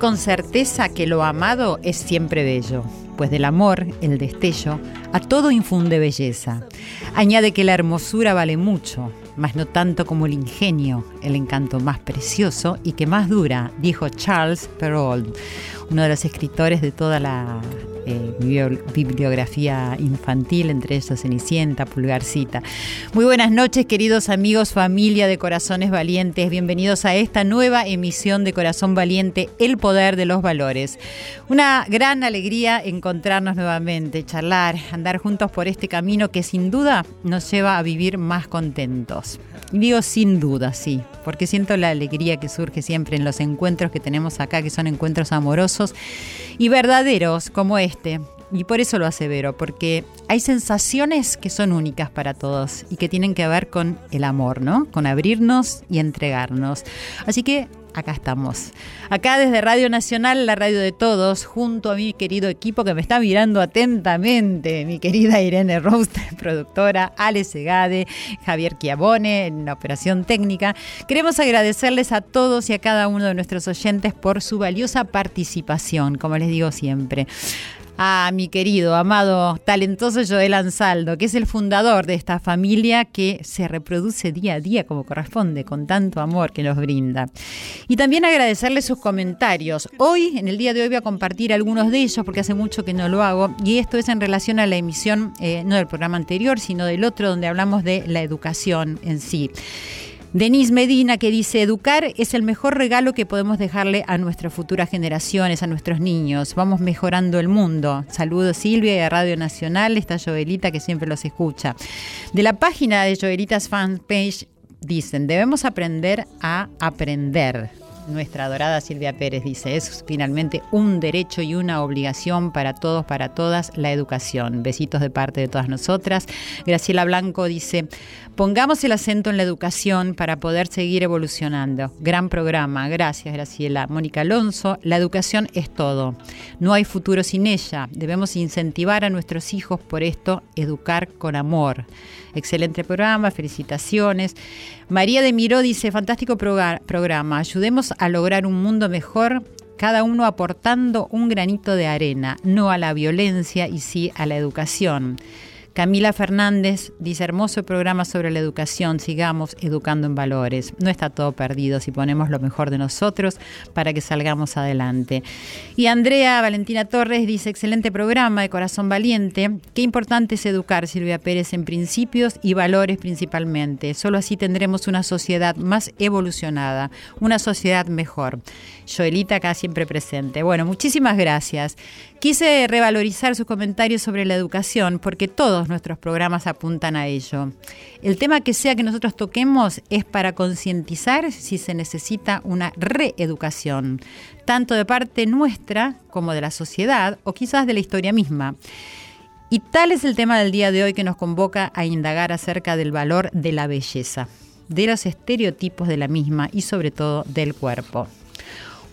con certeza que lo amado es siempre bello, pues del amor, el destello, a todo infunde belleza. Añade que la hermosura vale mucho, mas no tanto como el ingenio, el encanto más precioso y que más dura, dijo Charles Perrault, uno de los escritores de toda la eh, bibliografía infantil, entre ellos Cenicienta, Pulgarcita. Muy buenas noches, queridos amigos, familia de Corazones Valientes. Bienvenidos a esta nueva emisión de Corazón Valiente, El Poder de los Valores. Una gran alegría encontrarnos nuevamente, charlar, andar juntos por este camino que sin duda nos lleva a vivir más contentos. Digo sin duda, sí, porque siento la alegría que surge siempre en los encuentros que tenemos acá, que son encuentros amorosos y verdaderos como este. Y por eso lo asevero, porque hay sensaciones que son únicas para todos y que tienen que ver con el amor, ¿no? Con abrirnos y entregarnos. Así que acá estamos. Acá desde Radio Nacional, la radio de todos, junto a mi querido equipo que me está mirando atentamente, mi querida Irene Roust, productora, Ale Segade, Javier Chiavone en la operación técnica. Queremos agradecerles a todos y a cada uno de nuestros oyentes por su valiosa participación, como les digo siempre a mi querido, amado, talentoso Joel Ansaldo, que es el fundador de esta familia que se reproduce día a día como corresponde, con tanto amor que nos brinda. Y también agradecerle sus comentarios. Hoy, en el día de hoy, voy a compartir algunos de ellos porque hace mucho que no lo hago. Y esto es en relación a la emisión, eh, no del programa anterior, sino del otro, donde hablamos de la educación en sí. Denise Medina que dice, educar es el mejor regalo que podemos dejarle a nuestras futuras generaciones, a nuestros niños. Vamos mejorando el mundo. Saludos Silvia y a Radio Nacional, está Joelita que siempre los escucha. De la página de Joelitas Fanpage dicen, debemos aprender a aprender. Nuestra adorada Silvia Pérez dice, es finalmente un derecho y una obligación para todos, para todas, la educación. Besitos de parte de todas nosotras. Graciela Blanco dice, pongamos el acento en la educación para poder seguir evolucionando. Gran programa, gracias Graciela. Mónica Alonso, la educación es todo. No hay futuro sin ella. Debemos incentivar a nuestros hijos por esto, educar con amor. Excelente programa, felicitaciones. María de Miró dice, fantástico programa, ayudemos a lograr un mundo mejor, cada uno aportando un granito de arena, no a la violencia y sí a la educación. Camila Fernández dice, hermoso programa sobre la educación, sigamos educando en valores. No está todo perdido si ponemos lo mejor de nosotros para que salgamos adelante. Y Andrea Valentina Torres dice, excelente programa de Corazón Valiente. Qué importante es educar, Silvia Pérez, en principios y valores principalmente. Solo así tendremos una sociedad más evolucionada, una sociedad mejor. Joelita acá siempre presente. Bueno, muchísimas gracias. Quise revalorizar sus comentarios sobre la educación porque todos nuestros programas apuntan a ello. El tema que sea que nosotros toquemos es para concientizar si se necesita una reeducación, tanto de parte nuestra como de la sociedad o quizás de la historia misma. Y tal es el tema del día de hoy que nos convoca a indagar acerca del valor de la belleza, de los estereotipos de la misma y sobre todo del cuerpo.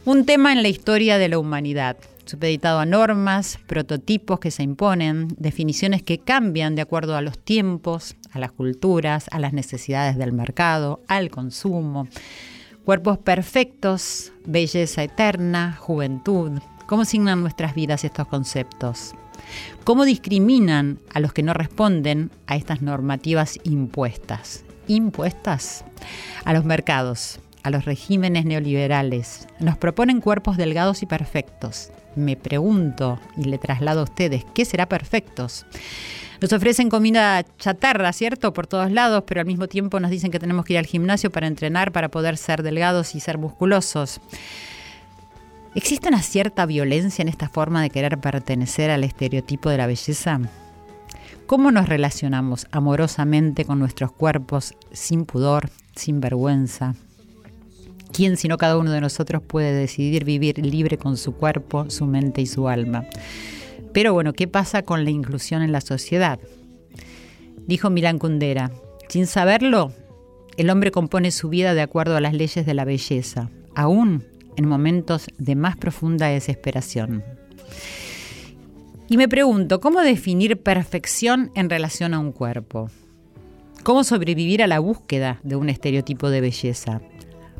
Un tema en la historia de la humanidad, supeditado a normas, prototipos que se imponen, definiciones que cambian de acuerdo a los tiempos, a las culturas, a las necesidades del mercado, al consumo. Cuerpos perfectos, belleza eterna, juventud. ¿Cómo signan nuestras vidas estos conceptos? ¿Cómo discriminan a los que no responden a estas normativas impuestas? ¿Impuestas? A los mercados, a los regímenes neoliberales. Nos proponen cuerpos delgados y perfectos, me pregunto y le traslado a ustedes, ¿qué será perfectos? Nos ofrecen comida chatarra, ¿cierto? Por todos lados, pero al mismo tiempo nos dicen que tenemos que ir al gimnasio para entrenar, para poder ser delgados y ser musculosos. ¿Existe una cierta violencia en esta forma de querer pertenecer al estereotipo de la belleza? ¿Cómo nos relacionamos amorosamente con nuestros cuerpos sin pudor, sin vergüenza? ¿Quién sino cada uno de nosotros puede decidir vivir libre con su cuerpo, su mente y su alma? Pero bueno, ¿qué pasa con la inclusión en la sociedad? Dijo Milán Kundera, sin saberlo, el hombre compone su vida de acuerdo a las leyes de la belleza, aún en momentos de más profunda desesperación. Y me pregunto, ¿cómo definir perfección en relación a un cuerpo? ¿Cómo sobrevivir a la búsqueda de un estereotipo de belleza?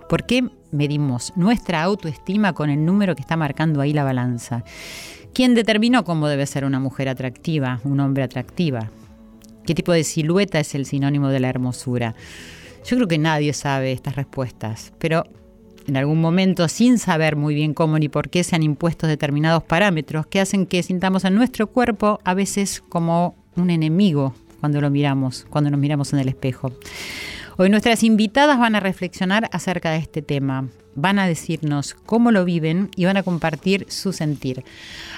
¿Por qué medimos nuestra autoestima con el número que está marcando ahí la balanza? ¿Quién determinó cómo debe ser una mujer atractiva, un hombre atractiva? ¿Qué tipo de silueta es el sinónimo de la hermosura? Yo creo que nadie sabe estas respuestas, pero en algún momento, sin saber muy bien cómo ni por qué, se han impuesto determinados parámetros que hacen que sintamos en nuestro cuerpo a veces como un enemigo cuando lo miramos, cuando nos miramos en el espejo. Hoy nuestras invitadas van a reflexionar acerca de este tema, van a decirnos cómo lo viven y van a compartir su sentir.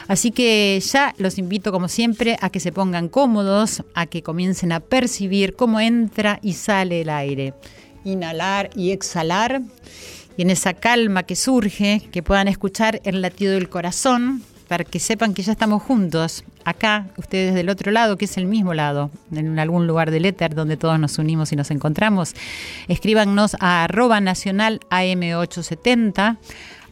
Así que ya los invito como siempre a que se pongan cómodos, a que comiencen a percibir cómo entra y sale el aire. Inhalar y exhalar. Y en esa calma que surge, que puedan escuchar el latido del corazón, para que sepan que ya estamos juntos, acá, ustedes del otro lado, que es el mismo lado, en algún lugar del éter donde todos nos unimos y nos encontramos. Escríbanos a arroba nacional AM870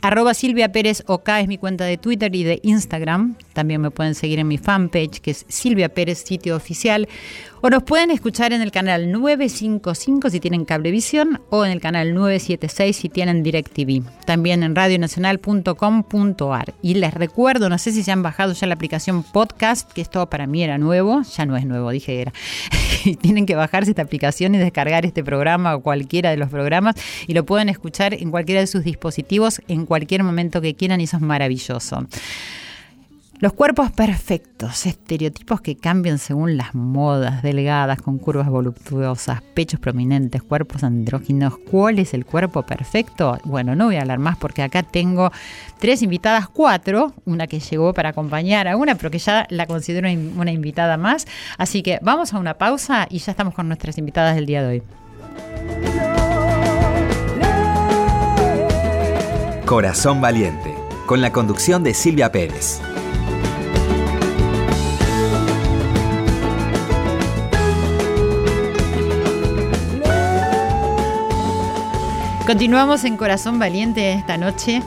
Arroba Silvia Pérez es mi cuenta de Twitter y de Instagram. También me pueden seguir en mi fanpage, que es Silvia Pérez, sitio oficial. O nos pueden escuchar en el canal 955 si tienen cablevisión o en el canal 976 si tienen DirecTV. También en radionacional.com.ar. Y les recuerdo, no sé si se han bajado ya la aplicación podcast, que esto para mí era nuevo, ya no es nuevo, dije era. tienen que bajarse esta aplicación y descargar este programa o cualquiera de los programas y lo pueden escuchar en cualquiera de sus dispositivos en cualquier momento que quieran y eso es maravilloso. Los cuerpos perfectos, estereotipos que cambian según las modas, delgadas, con curvas voluptuosas, pechos prominentes, cuerpos andróginos. ¿Cuál es el cuerpo perfecto? Bueno, no voy a hablar más porque acá tengo tres invitadas, cuatro, una que llegó para acompañar a una, pero que ya la considero una invitada más. Así que vamos a una pausa y ya estamos con nuestras invitadas del día de hoy. Corazón Valiente, con la conducción de Silvia Pérez. Continuamos en Corazón Valiente esta noche.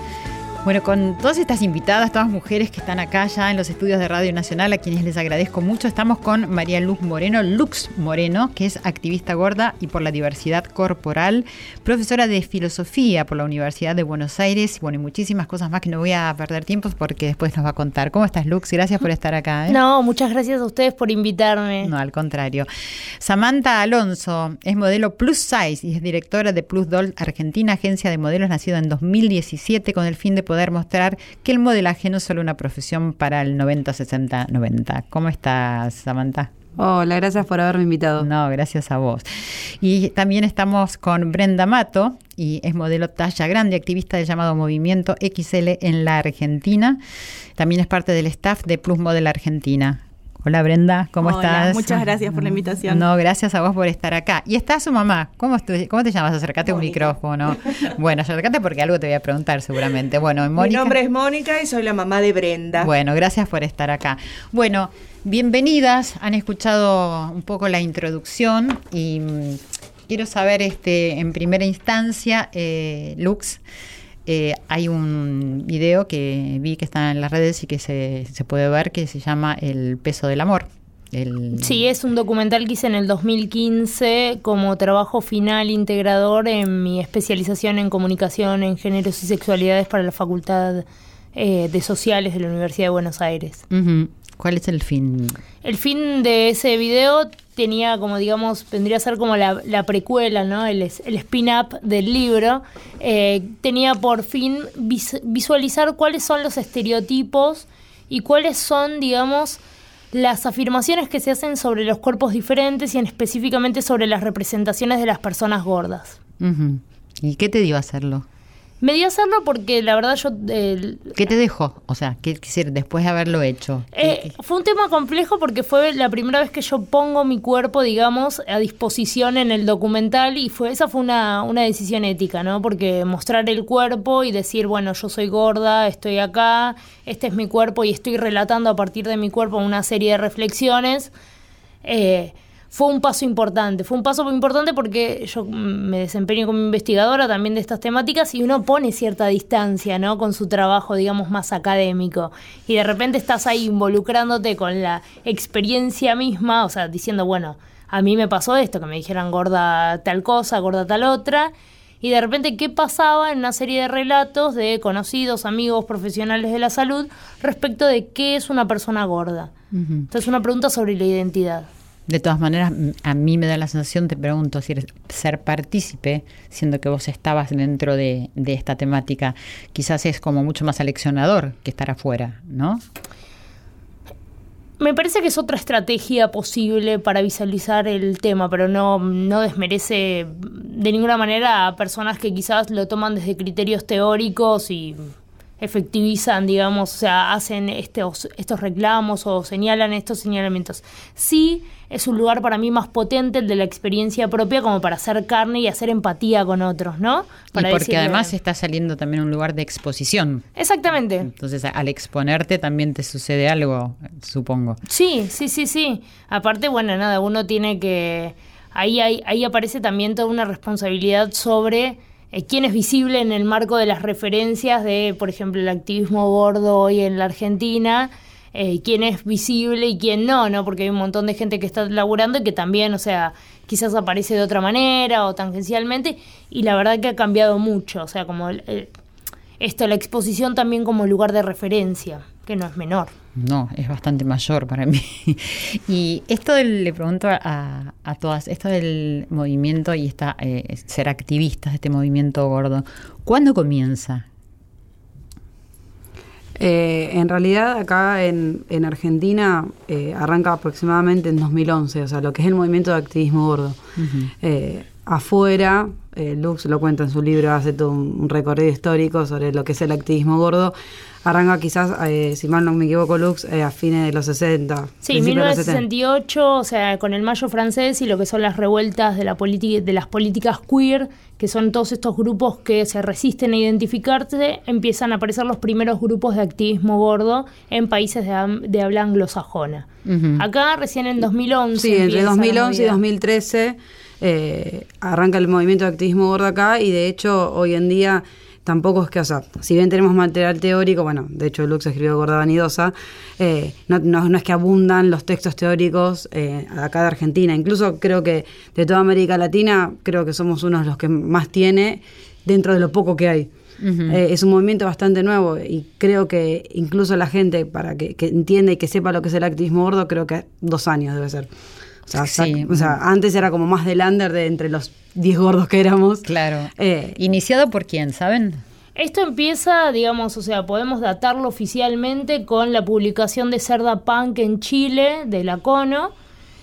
Bueno, con todas estas invitadas, todas mujeres que están acá ya en los estudios de Radio Nacional, a quienes les agradezco mucho, estamos con María Luz Moreno, Lux Moreno, que es activista gorda y por la diversidad corporal, profesora de filosofía por la Universidad de Buenos Aires, y bueno, y muchísimas cosas más que no voy a perder tiempo porque después nos va a contar. ¿Cómo estás, Lux? Gracias por estar acá. ¿eh? No, muchas gracias a ustedes por invitarme. No, al contrario. Samantha Alonso es modelo plus size y es directora de Plus Doll Argentina, agencia de modelos nacida en 2017 con el fin de poder mostrar que el modelaje no es solo una profesión para el 90, 60, 90. ¿Cómo estás, Samantha? Hola, gracias por haberme invitado. No, gracias a vos. Y también estamos con Brenda Mato, y es modelo talla grande, activista del llamado Movimiento XL en la Argentina. También es parte del staff de Plus Model Argentina. Hola Brenda, ¿cómo estás? Muchas gracias por la invitación. No, gracias a vos por estar acá. Y está su mamá. ¿Cómo, ¿Cómo te llamas? Acércate un micrófono. Bueno, acércate porque algo te voy a preguntar seguramente. Bueno, Mi nombre es Mónica y soy la mamá de Brenda. Bueno, gracias por estar acá. Bueno, bienvenidas. Han escuchado un poco la introducción y mm, quiero saber, este, en primera instancia, eh, Lux. Eh, hay un video que vi que está en las redes y que se, se puede ver que se llama El peso del amor. Sí, es un documental que hice en el 2015 como trabajo final integrador en mi especialización en comunicación en géneros y sexualidades para la Facultad eh, de sociales de la Universidad de Buenos Aires. Ujú. ¿Cuál es el fin? El fin de ese video tenía como, digamos, vendría a ser como la, la precuela, ¿no? El, spin-up del libro. Eh, tenía por fin vis- visualizar cuáles son los estereotipos y cuáles son, digamos, las afirmaciones que se hacen sobre los cuerpos diferentes y en específicamente sobre las representaciones de las personas gordas. ¿Y qué te dio a hacerlo? Me dio a hacerlo porque la verdad yo eh, ¿Qué te dejó? O sea, ¿qué quisiera después de haberlo hecho? Eh, fue un tema complejo porque fue la primera vez que yo pongo mi cuerpo, digamos, a disposición en el documental y fue esa fue una, una decisión ética, ¿no? Porque mostrar el cuerpo y decir, bueno, yo soy gorda, estoy acá, este es mi cuerpo y estoy relatando a partir de mi cuerpo una serie de reflexiones. eh, fue un paso importante, fue un paso muy importante porque yo me desempeño como investigadora también de estas temáticas y uno pone cierta distancia, ¿no? Con su trabajo, digamos, más académico. Y de repente estás ahí involucrándote con la experiencia misma, o sea, diciendo, bueno, a mí me pasó esto, que me dijeran gorda tal cosa, gorda tal otra. Y de repente, ¿qué pasaba en una serie de relatos de conocidos, amigos, profesionales de la salud respecto de qué es una persona gorda? Entonces, una pregunta sobre la identidad. De todas maneras, a mí me da la sensación, te pregunto, si eres ser partícipe, siendo que vos estabas dentro de, de esta temática, quizás es como mucho más aleccionador que estar afuera, ¿no? Me parece que es otra estrategia posible para visualizar el tema, pero no, no desmerece de ninguna manera a personas que quizás lo toman desde criterios teóricos y efectivizan, digamos, o sea, hacen estos, estos reclamos o señalan estos señalamientos. Sí, es un lugar para mí más potente el de la experiencia propia como para hacer carne y hacer empatía con otros, ¿no? Para y porque decirle- además está saliendo también un lugar de exposición. Exactamente. Entonces, al exponerte también te sucede algo, supongo. Sí, sí, sí, sí. Aparte, bueno, nada, uno tiene que... Ahí, ahí, ahí aparece también toda una responsabilidad sobre eh, quién es visible en el marco de las referencias de, por ejemplo, el activismo gordo hoy en la Argentina, eh, quién es visible y quién no, ¿no? Porque hay un montón de gente que está laburando y que también, o sea, quizás aparece de otra manera o tangencialmente, y la verdad que ha cambiado mucho, o sea, como el- esto, la exposición también como lugar de referencia, que no es menor. No, es bastante mayor para mí. Y esto del- le pregunto a, a todas, esto del movimiento y esta, eh, ser activistas de este movimiento gordo, ¿cuándo comienza? Eh, en realidad acá en, en Argentina eh, arranca aproximadamente en 2011, o sea, lo que es el movimiento de activismo gordo. Eh, afuera, eh, Lux lo cuenta en su libro, hace todo un, recorrido histórico sobre lo que es el activismo gordo. Arranca quizás, eh, si mal no me equivoco, Lux, eh, a fines de los 60. Sí, principios de los 70. 1968, o sea, con el Mayo francés y lo que son las revueltas de, la de las políticas queer, que son todos estos grupos que se resisten a identificarse, empiezan a aparecer los primeros grupos de activismo gordo en países de, am- de habla anglosajona. Acá recién en 2011. Sí, entre empieza la 2011 y movida. 2013 eh, arranca el movimiento de activismo gordo acá y de hecho hoy en día tampoco es que, o sea, si bien tenemos material teórico, bueno, de hecho Lux escribió Gorda Vanidosa, eh, no, no- no es que abundan los textos teóricos eh, acá de Argentina, incluso creo que de toda América Latina, creo que somos unos de los que más tiene dentro de lo poco que hay. Eh, es un movimiento bastante nuevo y creo que incluso la gente, para que, que entienda y que sepa lo que es el activismo gordo, creo que dos años debe ser. O sea, Sí. o sea, antes era como más del under de entre los 10 gordos que éramos. Claro. Eh, ¿Iniciado por quién, saben? Esto empieza, digamos, o sea, podemos datarlo oficialmente con la publicación de Cerda Punk en Chile, de la Cono.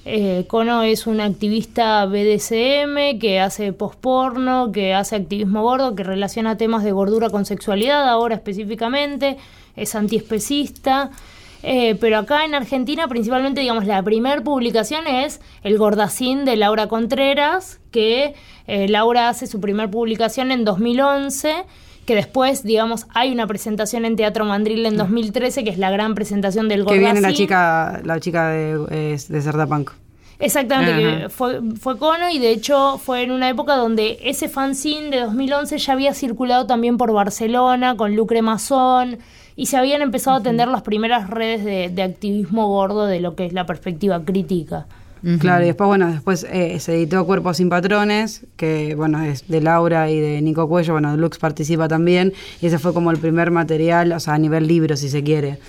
Eh, Cono es una activista BDSM que hace posporno, que hace activismo gordo, que relaciona temas de gordura con sexualidad, ahora específicamente, es antiespecista. Eh, pero acá en Argentina, principalmente, digamos, la primera publicación es El Gordacín de Laura Contreras, que eh, Laura hace su primera publicación en 2011, que después, digamos, hay una presentación en Teatro Mandril en 2013, que es la gran presentación del que Gordacín. viene la chica, la chica de, de. Exactamente, Ajá. que fue, fue Cono y de hecho fue en una época donde ese fanzine de 2011 ya había circulado también por Barcelona con Lucre Mazón y se habían empezado a tender las primeras redes de, de activismo gordo de lo que es la perspectiva crítica. Claro, y después, bueno, después eh, se editó Cuerpos sin Patrones, que, bueno, es de Laura y de Nico Cuello, bueno, Lux participa también, y ese fue como el primer material, o sea, a nivel libro, si se quiere,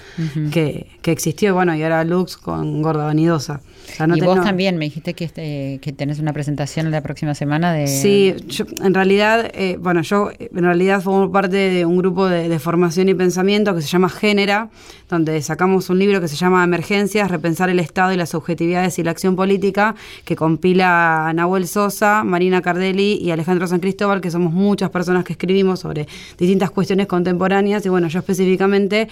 que, que existió, bueno, y ahora Lux con Gorda Vanidosa. O sea, no y vos también me dijiste que, este, que tenés una presentación la próxima semana de... Sí, yo, en realidad, eh, bueno, yo en realidad formo parte de un grupo de, de formación y pensamiento que se llama Génera, donde sacamos un libro que se llama Emergencias, repensar el Estado y las subjetividades y la acción política, que compila Nahuel Sosa, Marina Cardelli y Alejandro San Cristóbal, que somos muchas personas que escribimos sobre distintas cuestiones contemporáneas, y bueno, yo específicamente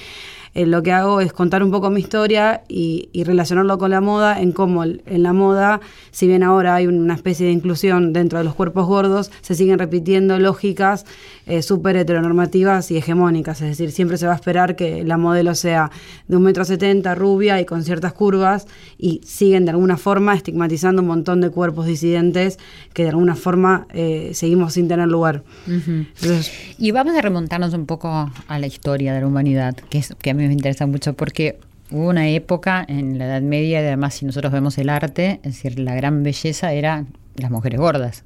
eh, lo que hago es contar un poco mi historia y, y relacionarlo con la moda, en cómo el- en la moda, si bien ahora hay una especie de inclusión dentro de los cuerpos gordos, se siguen repitiendo lógicas eh, súper heteronormativas y hegemónicas, es decir, siempre se va a esperar que la modelo sea de un metro setenta, rubia y con ciertas curvas, y siguen de alguna forma estigmatizando un montón de cuerpos disidentes que de alguna forma eh, seguimos sin tener lugar. Entonces, Y vamos a remontarnos un poco a la historia de la humanidad, que, es, que a mí me interesa mucho porque hubo una época en la Edad Media, y además si nosotros vemos el arte, es decir, la gran belleza era las mujeres gordas.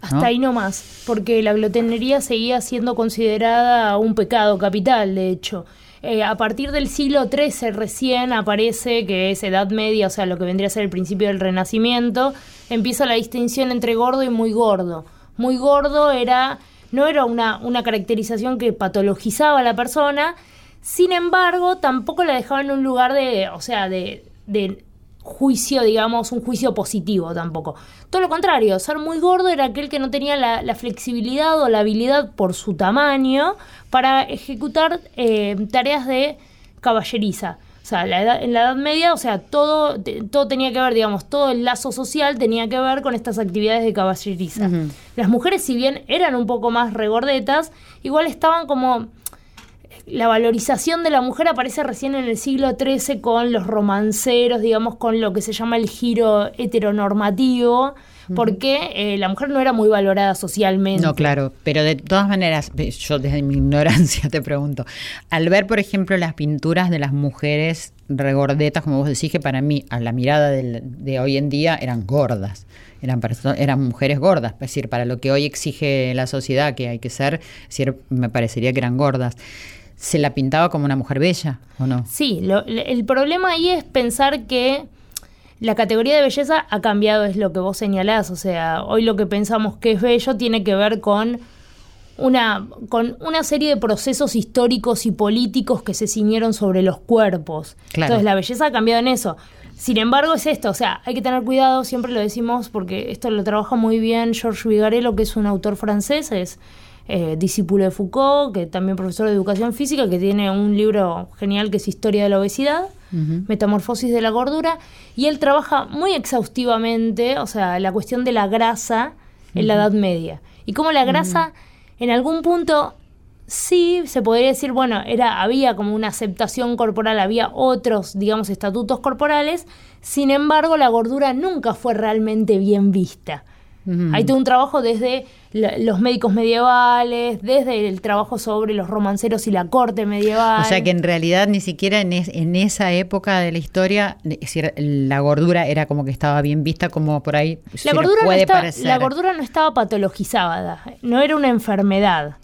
Hasta ¿no? ahí nomás, porque la glotonería seguía siendo considerada un pecado capital, de hecho. Eh, a partir del siglo XIII recién aparece que es Edad Media, o sea, lo que vendría a ser el principio del Renacimiento, empieza la distinción entre gordo y muy gordo. Muy gordo era no era una, una caracterización que patologizaba a la persona, sin embargo, tampoco la dejaba en un lugar de, o sea, de, de juicio, digamos, un juicio positivo tampoco. Todo lo contrario, ser muy gordo era aquel que no tenía la, la flexibilidad o la habilidad por su tamaño para ejecutar eh, tareas de caballeriza. O sea, la edad- en la Edad Media, o sea, todo, todo tenía que ver, digamos, todo el lazo social tenía que ver con estas actividades de caballeriza. Las mujeres, si bien eran un poco más regordetas, igual estaban como la valorización de la mujer aparece recién en el siglo XIII con los romanceros, digamos, con lo que se llama el giro heteronormativo, porque eh, la mujer no era muy valorada socialmente. No, claro, pero de todas maneras, yo desde mi ignorancia te pregunto, al ver, por ejemplo, las pinturas de las mujeres regordetas, como vos decís, que para mí, a la mirada del- de hoy en día, eran gordas, eran, eran mujeres gordas, es decir, para lo que hoy exige la sociedad que hay que ser, me parecería que eran gordas. ¿Se la pintaba como una mujer bella o no? Sí, lo- el problema ahí es pensar que la categoría de belleza ha cambiado, es lo que vos señalás. O sea, hoy lo que pensamos que es bello tiene que ver con una, con una serie de procesos históricos y políticos que se ciñeron sobre los cuerpos. Claro. Entonces la belleza ha cambiado en eso. Sin embargo, es esto, o sea, hay que tener cuidado, siempre lo decimos, porque esto lo trabaja muy bien Georges Vigarello, que es un autor francés, es eh, discípulo de Foucault, que también profesor de educación física, que tiene un libro genial que es Historia de la obesidad, Metamorfosis de la gordura, y él trabaja muy exhaustivamente, o sea, la cuestión de la grasa en la Edad Media. Y cómo la grasa, en algún punto, sí se podría decir, bueno, era, había como una aceptación corporal, había otros, digamos, estatutos corporales, sin embargo, la gordura nunca fue realmente bien vista. Hay todo un trabajo desde la- los médicos medievales, desde el trabajo sobre los romanceros y la corte medieval. O sea que en realidad ni siquiera en, es- en esa época de la historia, es decir, la gordura era como que estaba bien vista, como por ahí la gordura, no puede estaba, parecer. la gordura no estaba patologizada, no era una enfermedad,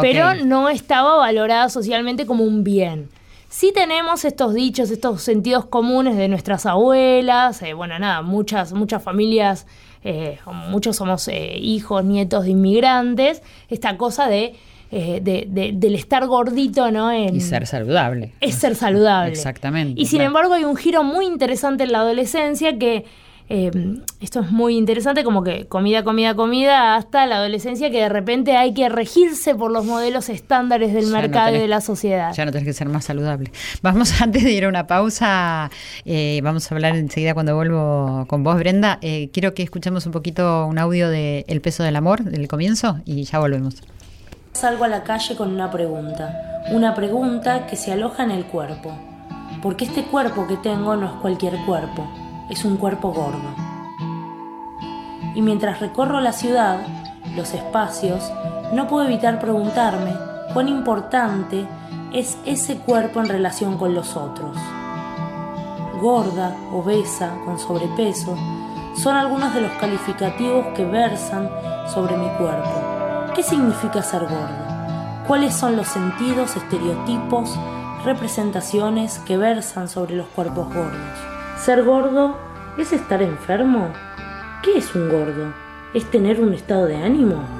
pero no estaba valorada socialmente como un bien. Sí tenemos estos dichos, estos sentidos comunes de nuestras abuelas, eh, bueno, nada, muchas, muchas familias, eh, muchos somos eh, hijos, nietos de inmigrantes, esta cosa de, eh, de- de- del estar gordito, ¿no? En, Y ser saludable. es ser saludable. Exactamente, Y sin claro. embargo hay un giro muy interesante en la adolescencia que eh, esto es muy interesante como que comida, comida, comida hasta la adolescencia que de repente hay que regirse por los modelos estándares del Ya no mercado y de la sociedad. Ya no tenés que ser más saludable. Vamos antes de ir a una pausa, eh, vamos a hablar enseguida cuando vuelvo con vos, Brenda. Eh, quiero que escuchemos un poquito un audio de El peso del amor, del comienzo, y ya volvemos. Salgo a la calle con una pregunta, una pregunta que se aloja en el cuerpo, porque este cuerpo que tengo no es cualquier cuerpo, es un cuerpo gordo. Y mientras recorro la ciudad, los espacios, no puedo evitar preguntarme cuán importante es ese cuerpo en relación con los otros. Gorda, obesa, con sobrepeso, son algunos de los calificativos que versan sobre mi cuerpo. ¿Qué significa ser gordo? ¿Cuáles son los sentidos, estereotipos, representaciones que versan sobre los cuerpos gordos? ¿Ser gordo es estar enfermo? ¿Qué es un gordo? ¿Es tener un estado de ánimo?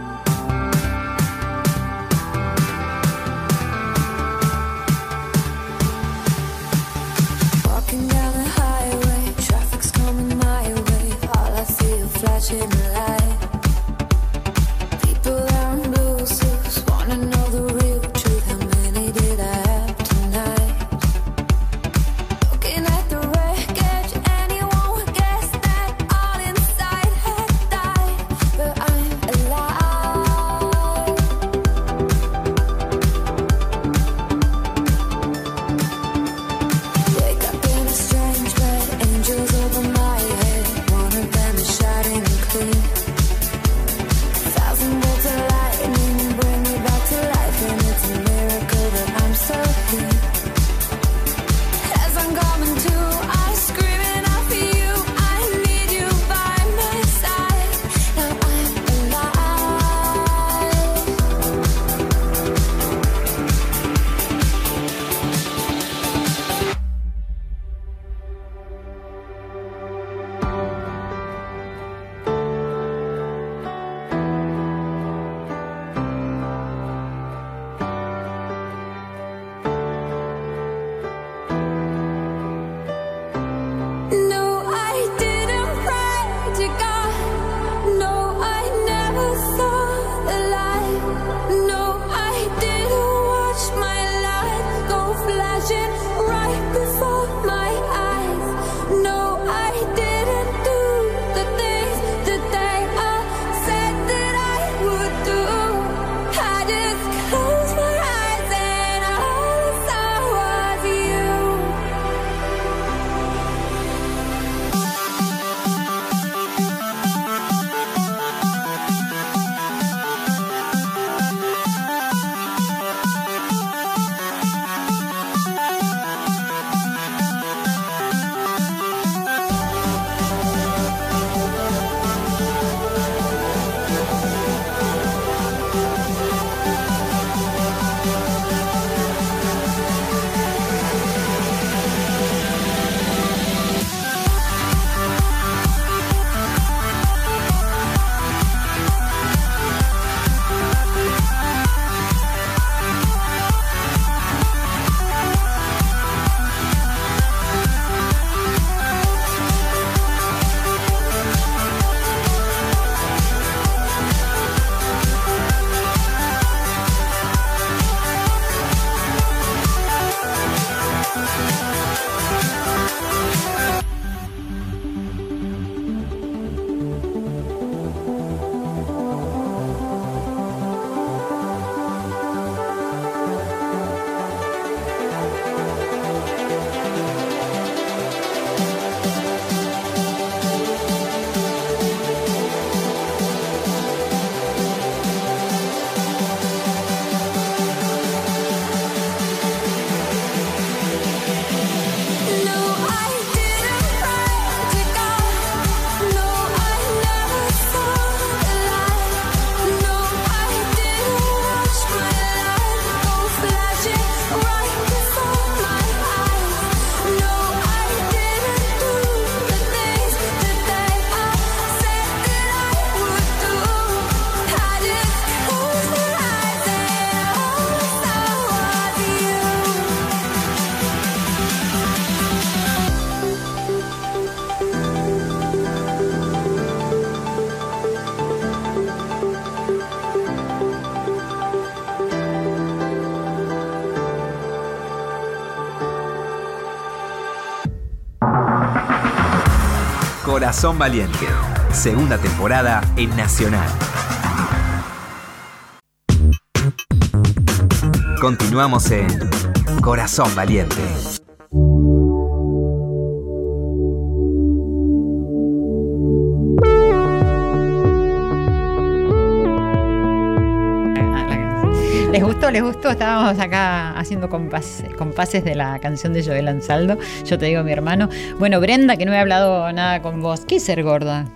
Corazón Valiente. Segunda temporada en Nacional. Continuamos en Corazón Valiente. Gustó? ¿Les gustó? Estábamos acá haciendo compás- compases de la canción de Joel Ansaldo. Yo te digo, mi hermano. Bueno, Brenda, que no he hablado nada con vos. ¿Qué es ser gorda?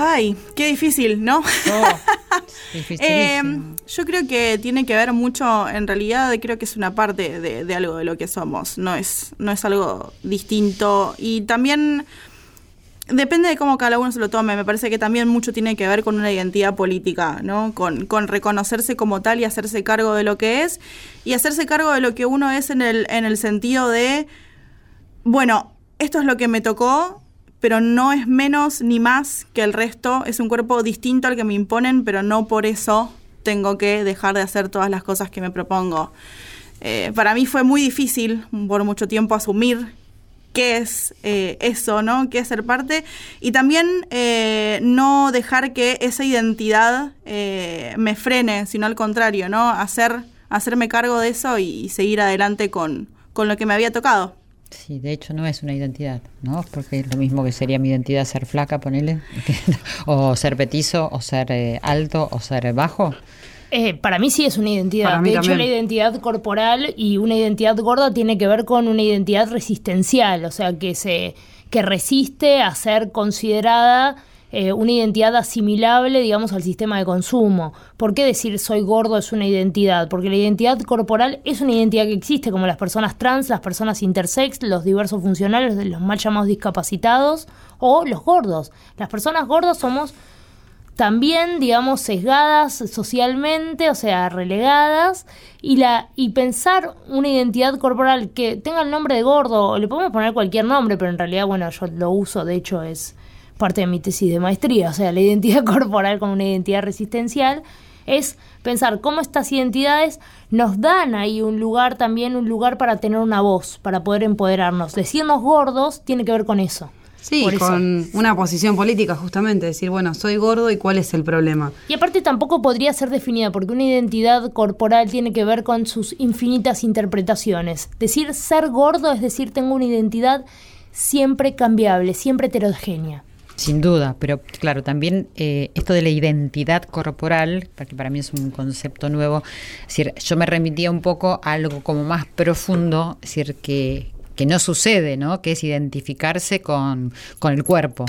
Ay, qué difícil, ¿no? Dificilísimo. Eh, yo creo que tiene que ver mucho, en realidad creo que es una parte de, de algo de lo que somos, no es, no es algo distinto. Y también depende de cómo cada uno se lo tome, me parece que también mucho tiene que ver con una identidad política, ¿no? Con, con reconocerse como tal y hacerse cargo de lo que es, y hacerse cargo de lo que uno es en el, en el sentido de, bueno, esto es lo que me tocó, pero no es menos ni más que el resto. Es un cuerpo distinto al que me imponen, pero no por eso tengo que dejar de hacer todas las cosas que me propongo. Eh, para mí fue muy difícil por mucho tiempo asumir qué es eh, eso, ¿no? ¿Qué es ser parte? Y también eh, no dejar que esa identidad eh, me frene, sino al contrario, ¿no? Hacer, hacerme cargo de eso y, seguir adelante con, con lo que me había tocado. Sí, de hecho no es una identidad, ¿no? Porque es lo mismo que sería mi identidad ser flaca, ponele, o ser petizo, o ser eh, alto, o ser bajo. Eh, para mí sí es una identidad. De hecho, también. la identidad corporal y una identidad gorda tiene que ver con una identidad resistencial, o sea, que se que resiste a ser considerada eh, una identidad asimilable, digamos, al sistema de consumo. ¿Por qué decir soy gordo es una identidad? Porque la identidad corporal es una identidad que existe, como las personas trans, las personas intersex, los diversos funcionales, los mal llamados discapacitados o los gordos. Las personas gordas somos también, digamos, sesgadas socialmente, o sea, relegadas, y, la, y pensar una identidad corporal que tenga el nombre de gordo, o le podemos poner cualquier nombre, pero en realidad, bueno, yo lo uso, de hecho es parte de mi tesis de maestría, o sea, la identidad corporal como una identidad resistencial, es pensar cómo estas identidades nos dan ahí un lugar también, un lugar para tener una voz, para poder empoderarnos. Decirnos gordos tiene que ver con eso. Sí, Por eso. con una posición política, justamente, decir, bueno, soy gordo y cuál es el problema. Y aparte tampoco podría ser definida porque una identidad corporal tiene que ver con sus infinitas interpretaciones. Decir ser gordo es decir tengo una identidad siempre cambiable, siempre heterogénea. Sin duda, pero claro, también eh, esto de la identidad corporal, porque para mí es un concepto nuevo, es decir, yo me remitía un poco a algo como más profundo, es decir, que, que no sucede, ¿no? Que es identificarse con, con el cuerpo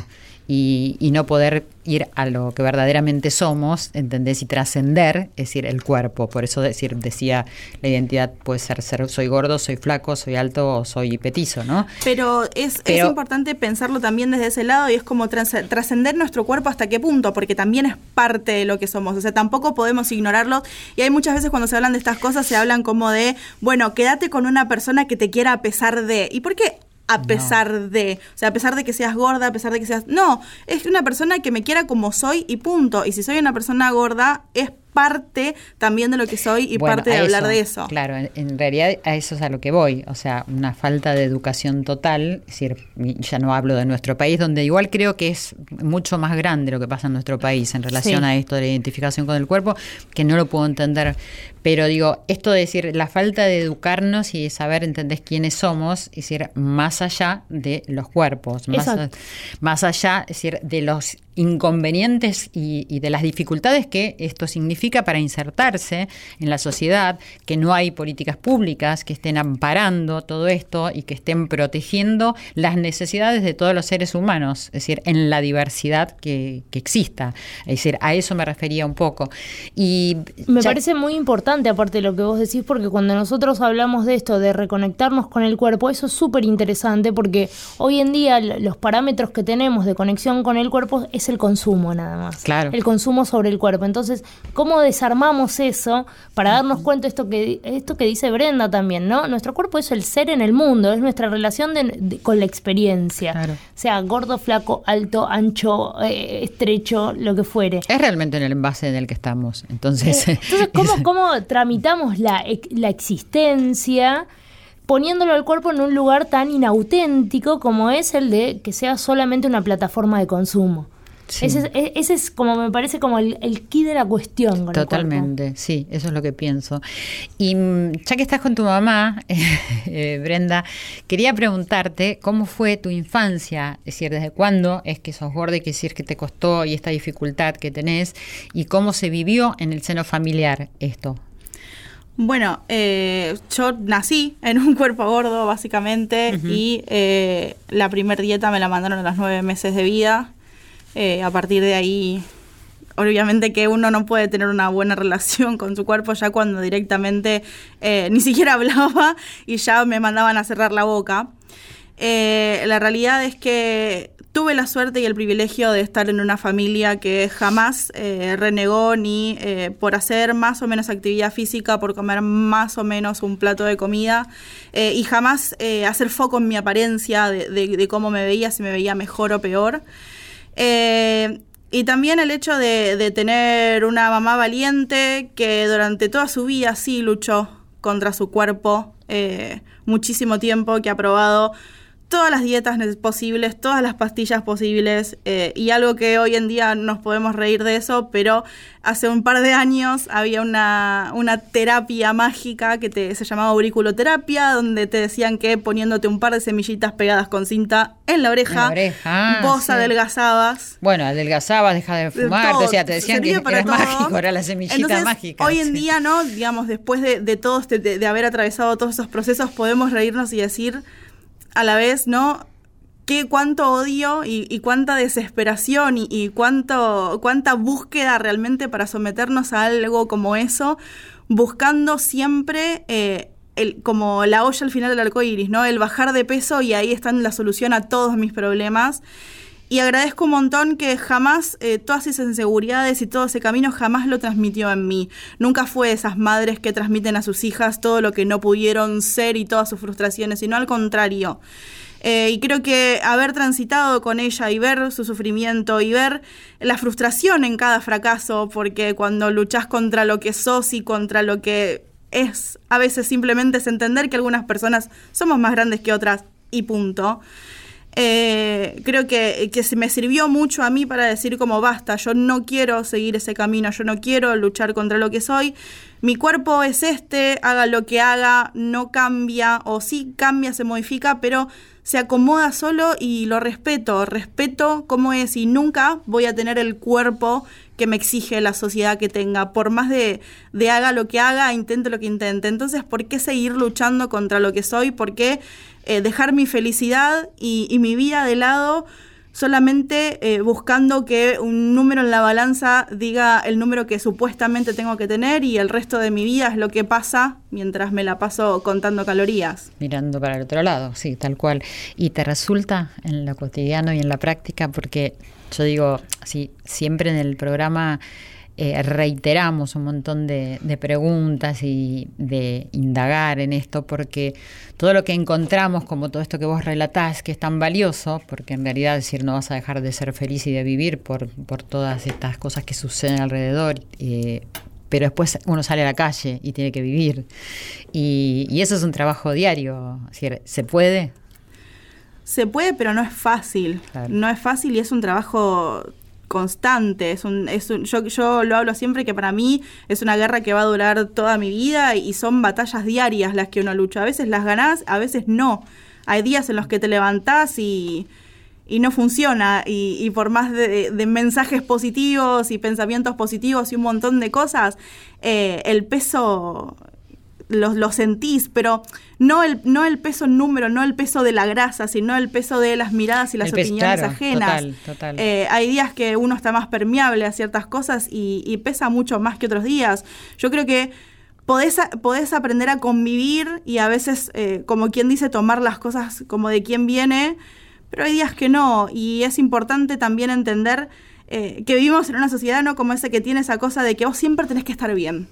y, y no poder ir a lo que verdaderamente somos, ¿entendés? Y trascender, es decir, el cuerpo. Por eso decir, decía, la identidad puede ser, ser soy gordo, soy flaco, soy alto o soy petizo, ¿no? Pero es, Pero- es importante pensarlo también desde ese lado y es como trascender nuestro cuerpo hasta qué punto, porque también es parte de lo que somos. O sea, tampoco podemos ignorarlo. Y hay muchas veces cuando se hablan de estas cosas, se hablan como de, bueno, quédate con una persona que te quiera a pesar de. ¿Y por qué? A pesar de, o sea, a pesar de que seas gorda, a pesar de que seas... No, es una persona que me quiera como soy y punto. Y si soy una persona gorda, es parte también de lo que soy y Bueno, parte de hablar de eso. Claro, en, en realidad a eso es a lo que voy. O sea, una falta de educación total. Es decir, ya no hablo de nuestro país, donde igual creo que es mucho más grande lo que pasa en nuestro país en relación Sí. a esto de la identificación con el cuerpo, que no lo puedo entender. Pero digo, esto de decir la falta de educarnos y de saber, entendés quiénes somos, es decir, más allá de los cuerpos, más, más allá, es decir, de los inconvenientes y, y de las dificultades que esto significa para insertarse en la sociedad, que no hay políticas públicas que estén amparando todo esto y que estén protegiendo las necesidades de todos los seres humanos, es decir, en la diversidad que, que exista. Es decir, a eso me refería un poco. Y Me ya- parece muy importante, aparte de lo que vos decís, porque cuando nosotros hablamos de esto, de reconectarnos con el cuerpo, eso es súper interesante porque hoy en día los parámetros que tenemos de conexión con el cuerpo es el consumo nada más. Claro. El consumo sobre el cuerpo. Entonces, ¿cómo desarmamos eso para darnos cuenta de esto que, esto que dice Brenda también, ¿no? Nuestro cuerpo es el ser en el mundo, es nuestra relación de- de- con la experiencia. Claro. Sea gordo, flaco, alto, ancho, eh, estrecho, lo que fuere. es realmente en el envase en el que estamos. Entonces, Entonces, ¿cómo, cómo tramitamos la, la existencia poniéndolo al cuerpo en un lugar tan inauténtico como es el de que sea solamente una plataforma de consumo? Sí. Ese, es, e- ese es como, me parece como el, el key de la cuestión. con el cuerpo. Totalmente, sí, eso es lo que pienso. Y mm, ya que estás con tu mamá, eh, Brenda, quería preguntarte cómo fue tu infancia, es decir, desde cuándo es que sos gorda y que decir que te costó y esta dificultad que tenés y cómo se vivió en el seno familiar esto. Bueno, eh, yo nací en un cuerpo gordo, básicamente, y eh, la primer dieta me la mandaron a los nueve meses de vida. Eh, a partir de ahí, obviamente que uno no puede tener una buena relación con su cuerpo ya cuando directamente eh, ni siquiera hablaba y ya me mandaban a cerrar la boca. Eh, la realidad es que tuve la suerte y el privilegio de estar en una familia que jamás renegó ni por hacer más o menos actividad física, por comer más o menos un plato de comida y jamás hacer foco en mi apariencia de cómo me veía, si me veía mejor o peor. Eh, y también el hecho de, de tener una mamá valiente que durante toda su vida sí luchó contra su cuerpo eh, muchísimo tiempo, que ha probado todas las dietas posibles, todas las pastillas posibles, eh, y algo que hoy en día nos podemos reír de eso, pero hace un par de años había una, una terapia mágica que te, se llamaba auriculoterapia, donde te decían que poniéndote un par de semillitas pegadas con cinta en la oreja, En la oreja, ah, vos sí. adelgazabas. Bueno, adelgazabas, deja de fumar, Todo, o sea, te decían que para era todo. mágico, era la semillita Entonces, mágica. Hoy en sí. día, ¿no? Digamos, después de, de todo este- de, de haber atravesado todos esos procesos, podemos reírnos y decir a la vez, ¿no? Qué, cuánto odio y, cuánta desesperación y, y cuánto, cuánta búsqueda realmente para someternos a algo como eso, buscando siempre eh, el, como la olla al final del arco iris, ¿no? El bajar de peso y ahí está la solución a todos mis problemas. Y agradezco un montón que jamás eh, todas esas inseguridades y todo ese camino jamás lo transmitió en mí. Nunca fue esas madres que transmiten a sus hijas todo lo que no pudieron ser y todas sus frustraciones, sino al contrario. Eh, y creo que haber transitado con ella y ver su sufrimiento y ver la frustración en cada fracaso, porque cuando luchas contra lo que sos y contra lo que es, a veces simplemente es entender que algunas personas somos más grandes que otras y punto. Eh, creo que, que me sirvió mucho a mí para decir como basta, yo no quiero seguir ese camino, yo no quiero luchar contra lo que soy, mi cuerpo es este, haga lo que haga, no cambia, o sí cambia, se modifica, pero se acomoda solo y lo respeto, respeto cómo es y nunca voy a tener el cuerpo que me exige la sociedad que tenga, por más de, de haga lo que haga, intente lo que intente. Entonces, ¿por qué seguir luchando contra lo que soy? ¿Por qué eh, dejar mi felicidad y, mi vida de lado solamente eh, buscando que un número en la balanza diga el número que supuestamente tengo que tener y el resto de mi vida es lo que pasa mientras me la paso contando calorías? Mirando para el otro lado, sí, tal cual. ¿Y te resulta en lo cotidiano y en la práctica? Porque yo digo, sí, siempre en el programa eh, reiteramos un montón de, de preguntas y de indagar en esto, porque todo lo que encontramos, como todo esto que vos relatás, que es tan valioso, porque en realidad decir no vas a dejar de ser feliz y de vivir por, por todas estas cosas que suceden alrededor. eh, pero después uno sale a la calle y tiene que vivir. Y, y eso es un trabajo diario. Es ¿Se puede? Se puede, pero no es fácil. Claro. No es fácil y es un trabajo constante. Es un, es un, yo, yo lo hablo siempre que para mí es una guerra que va a durar toda mi vida y son batallas diarias las que uno lucha. A veces las ganás, a veces no. Hay días en los que te levantás y, y no funciona. Y, y por más de, de mensajes positivos y pensamientos positivos y un montón de cosas, eh, el peso lo, lo sentís, pero no el, no el peso en número, no el peso de la grasa, sino el peso de las miradas y las peso, opiniones claro, ajenas. total, total. Eh, hay días que uno está más permeable a ciertas cosas y, y pesa mucho más que otros días. Yo creo que podés, podés aprender a convivir y a veces, eh, como quien dice, tomar las cosas como de quien viene, pero hay días que no. Y es importante también entender eh, que vivimos en una sociedad no como ese que tiene esa cosa de que vos siempre tenés que estar bien.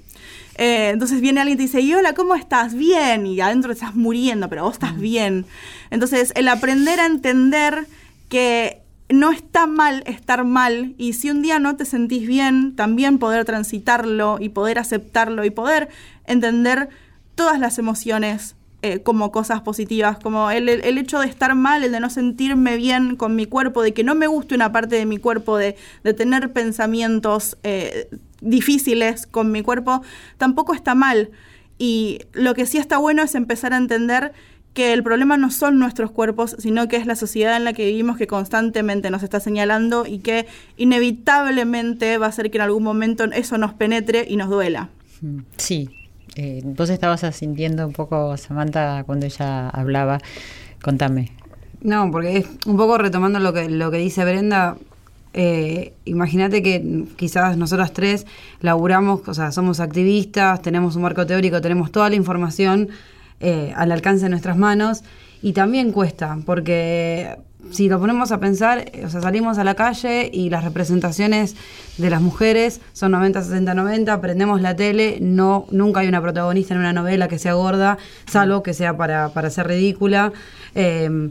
Eh, entonces viene alguien y te dice, y hola, ¿cómo estás? Bien. Y adentro te estás muriendo, pero vos estás bien. Entonces, el aprender a entender que no está mal estar mal y si un día no te sentís bien, también poder transitarlo y poder aceptarlo y poder entender todas las emociones eh, como cosas positivas, como el, el- hecho de estar mal, el de no sentirme bien con mi cuerpo, de que no me guste una parte de mi cuerpo, de, de tener pensamientos eh, difíciles con mi cuerpo, tampoco está mal. Y lo que sí está bueno es empezar a entender que el problema no son nuestros cuerpos, sino que es la sociedad en la que vivimos que constantemente nos está señalando y que inevitablemente va a hacer que en algún momento eso nos penetre y nos duela. Mm, Sí, eh, vos estabas sintiendo un poco, Samantha, cuando ella hablaba. Contame. No, porque es un poco retomando lo que, lo que dice Brenda. eh, Imagínate que quizás nosotras tres laburamos, o sea, somos activistas, tenemos un marco teórico, tenemos toda la información eh, al alcance de nuestras manos y también cuesta, porque si lo ponemos a pensar, eh, o sea, salimos a la calle y las representaciones de las mujeres son 90, 60, 90, prendemos la tele, no, nunca hay una protagonista en una novela que sea gorda, salvo que sea para, para ser ridícula. Eh,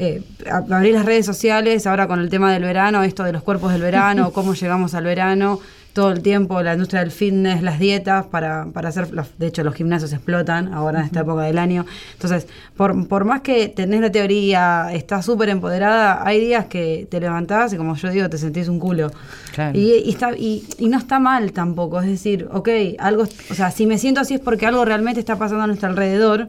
eh, abrir las redes sociales, ahora con el tema del verano, esto de los cuerpos del verano, cómo llegamos al verano, todo el tiempo la industria del fitness, las dietas para, para hacer, los- de hecho los gimnasios explotan ahora en esta época del año. Entonces, por, por más que tenés la teoría, estás súper empoderada, hay días que te levantás y como yo digo, te sentís un culo. Claro. Y, y está, y, y no está mal tampoco, es decir, ok, algo, o sea, si me siento así es porque algo realmente está pasando a nuestro alrededor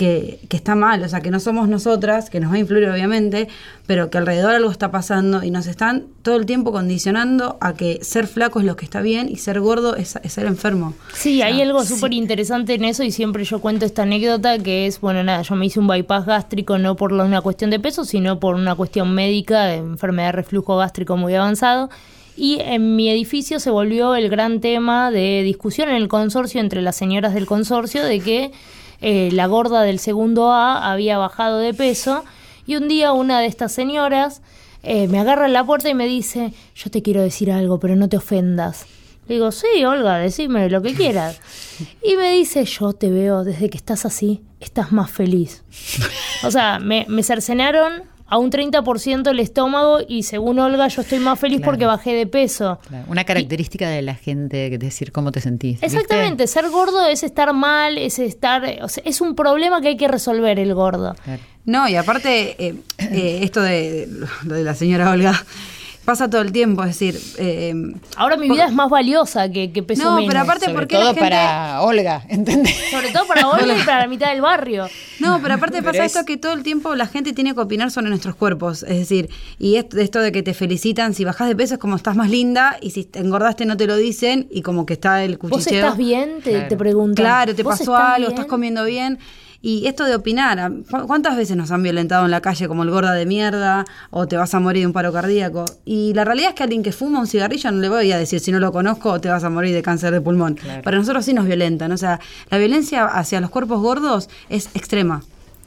que, que está mal, o sea, que no somos nosotras, que nos va a influir obviamente, pero que alrededor algo está pasando y nos están todo el tiempo condicionando a que ser flaco es lo que está bien y ser gordo es, es ser enfermo. Sí, hay algo súper interesante en eso y siempre yo cuento esta anécdota que es, bueno, nada, yo me hice un bypass gástrico no por una cuestión de peso, sino por una cuestión médica de enfermedad de reflujo gástrico muy avanzado. Y en mi edificio se volvió el gran tema de discusión en el consorcio entre las señoras del consorcio de que eh, la gorda del segundo A había bajado de peso y un día una de estas señoras eh, me agarra en la puerta y me dice, yo te quiero decir algo, pero no te ofendas. Le digo, sí, Olga, decime lo que quieras. Y me dice, yo te veo desde que estás así, estás más feliz. O sea, me, me cercenaron a un 30% el estómago y según Olga yo estoy más feliz Claro. porque bajé de peso. Claro, Una característica de la gente, es decir cómo te sentís. ¿viste? Exactamente, ser gordo es estar mal, es estar, o sea, es un problema que hay que resolver el gordo. Claro. No, y aparte, eh, eh, esto de, lo de la señora Olga pasa todo el tiempo, es decir... eh, Ahora mi vida es más valiosa que, que peso No, menos. pero aparte Sobre porque todo la gente... para Olga, ¿entendés? Sobre todo para Olga y para la mitad del barrio. No, pero aparte Pero pasa es- esto que todo el tiempo la gente tiene que opinar sobre nuestros cuerpos. Es decir, y esto, esto de que te felicitan, si bajas de peso es como estás más linda, y si te engordaste no te lo dicen, y como que está el ¿Vos cuchicheo. estás bien? Te, Claro. te preguntan. Claro, te ¿Vos pasó estás algo, bien? estás comiendo bien. Y esto de opinar, ¿a- cu- ¿cuántas veces nos han violentado en la calle como el gorda de mierda o te vas a morir de un paro cardíaco? Y la realidad es que a alguien que fuma un cigarrillo no le voy a decir si no lo conozco te vas a morir de cáncer de pulmón. Para nosotros sí nos violentan. O sea, la violencia hacia los cuerpos gordos es extrema.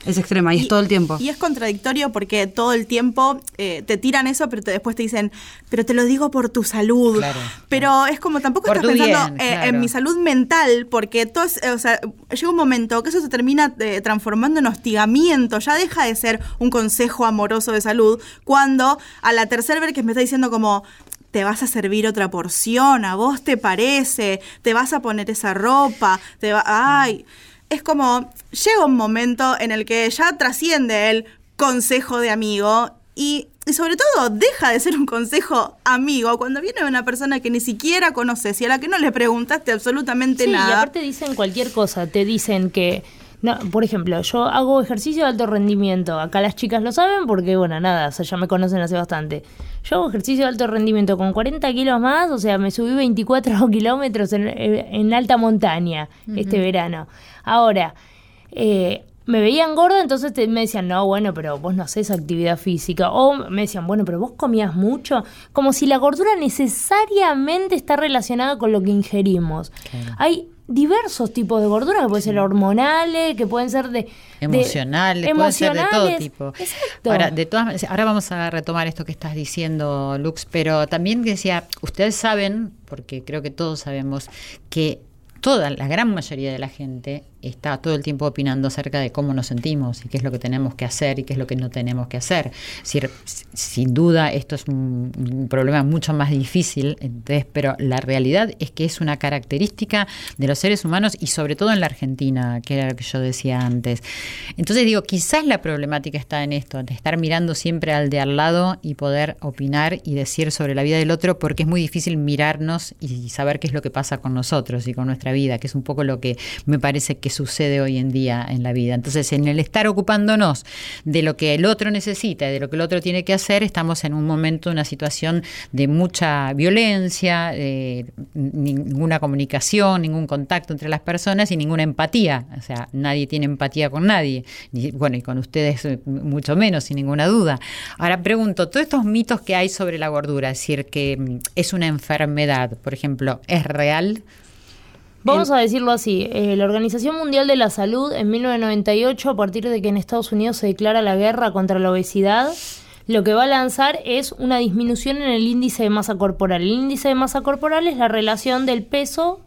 Es extrema y, es todo el tiempo. Y es contradictorio porque todo el tiempo eh, te tiran eso, pero te- después te dicen, pero te lo digo por tu salud. Claro, pero es como tampoco Por estás pensando bien, eh, claro. en mi salud mental, porque todo es- eh, o sea, llega un momento que eso se termina eh, transformando en hostigamiento, ya deja de ser un consejo amoroso de salud, cuando a la tercera vez que me está diciendo como te vas a servir otra porción, a vos te parece, te vas a poner esa ropa, te va, ay, es como llega un momento en el que ya trasciende el consejo de amigo y, y sobre todo deja de ser un consejo amigo cuando viene una persona que ni siquiera conoces y a la que no le preguntaste absolutamente Sí, y nada. aparte dicen cualquier cosa. Te dicen que, no, por ejemplo, yo hago ejercicio de alto rendimiento. Acá las chicas lo saben porque, bueno, nada, o sea, ya me conocen hace bastante. Yo hago ejercicio de alto rendimiento con 40 kilos más, o sea, me subí 24 kilómetros en, en alta montaña este verano. Ahora, eh, me veían gorda, entonces te- me decían, no, bueno, pero vos no haces actividad física. O me decían, bueno, pero vos comías mucho. Como si la gordura necesariamente está relacionada con lo que ingerimos. Hay diversos tipos de gordura que pueden ser hormonales, que pueden ser de... de- emocionales, puede ser de todo emocionales. tipo. Exacto. Ahora, de todas ahora vamos a retomar esto que estás diciendo, Lux, pero también decía, ustedes saben, porque creo que todos sabemos, que toda la gran mayoría de la gente está todo el tiempo opinando acerca de cómo nos sentimos y qué es lo que tenemos que hacer y qué es lo que no tenemos que hacer. Sin duda esto es un, un problema mucho más difícil, entonces, pero la realidad es que es una característica de los seres humanos y sobre todo en la Argentina, que era lo que yo decía antes. Entonces digo, quizás la problemática está en esto, de estar mirando siempre al de al lado y poder opinar y decir sobre la vida del otro, porque es muy difícil mirarnos y saber qué es lo que pasa con nosotros y con nuestra vida, que es un poco lo que me parece que sucede hoy en día en la vida. Entonces, en el estar ocupándonos de lo que el otro necesita y de lo que el otro tiene que hacer, estamos en un momento, una situación de mucha violencia, de ninguna comunicación, ningún contacto entre las personas y ninguna empatía. O sea, nadie tiene empatía con nadie. Bueno, y con ustedes eh, mucho menos, sin ninguna duda. Ahora pregunto, todos estos mitos que hay sobre la gordura, es decir, que mm, es una enfermedad, por ejemplo, ¿es real? Vamos a decirlo así, eh, la Organización Mundial de la Salud en 1998, a partir de que en Estados Unidos se declara la guerra contra la obesidad, lo que va a lanzar es una disminución en el índice de masa corporal. El índice de masa corporal es la relación del peso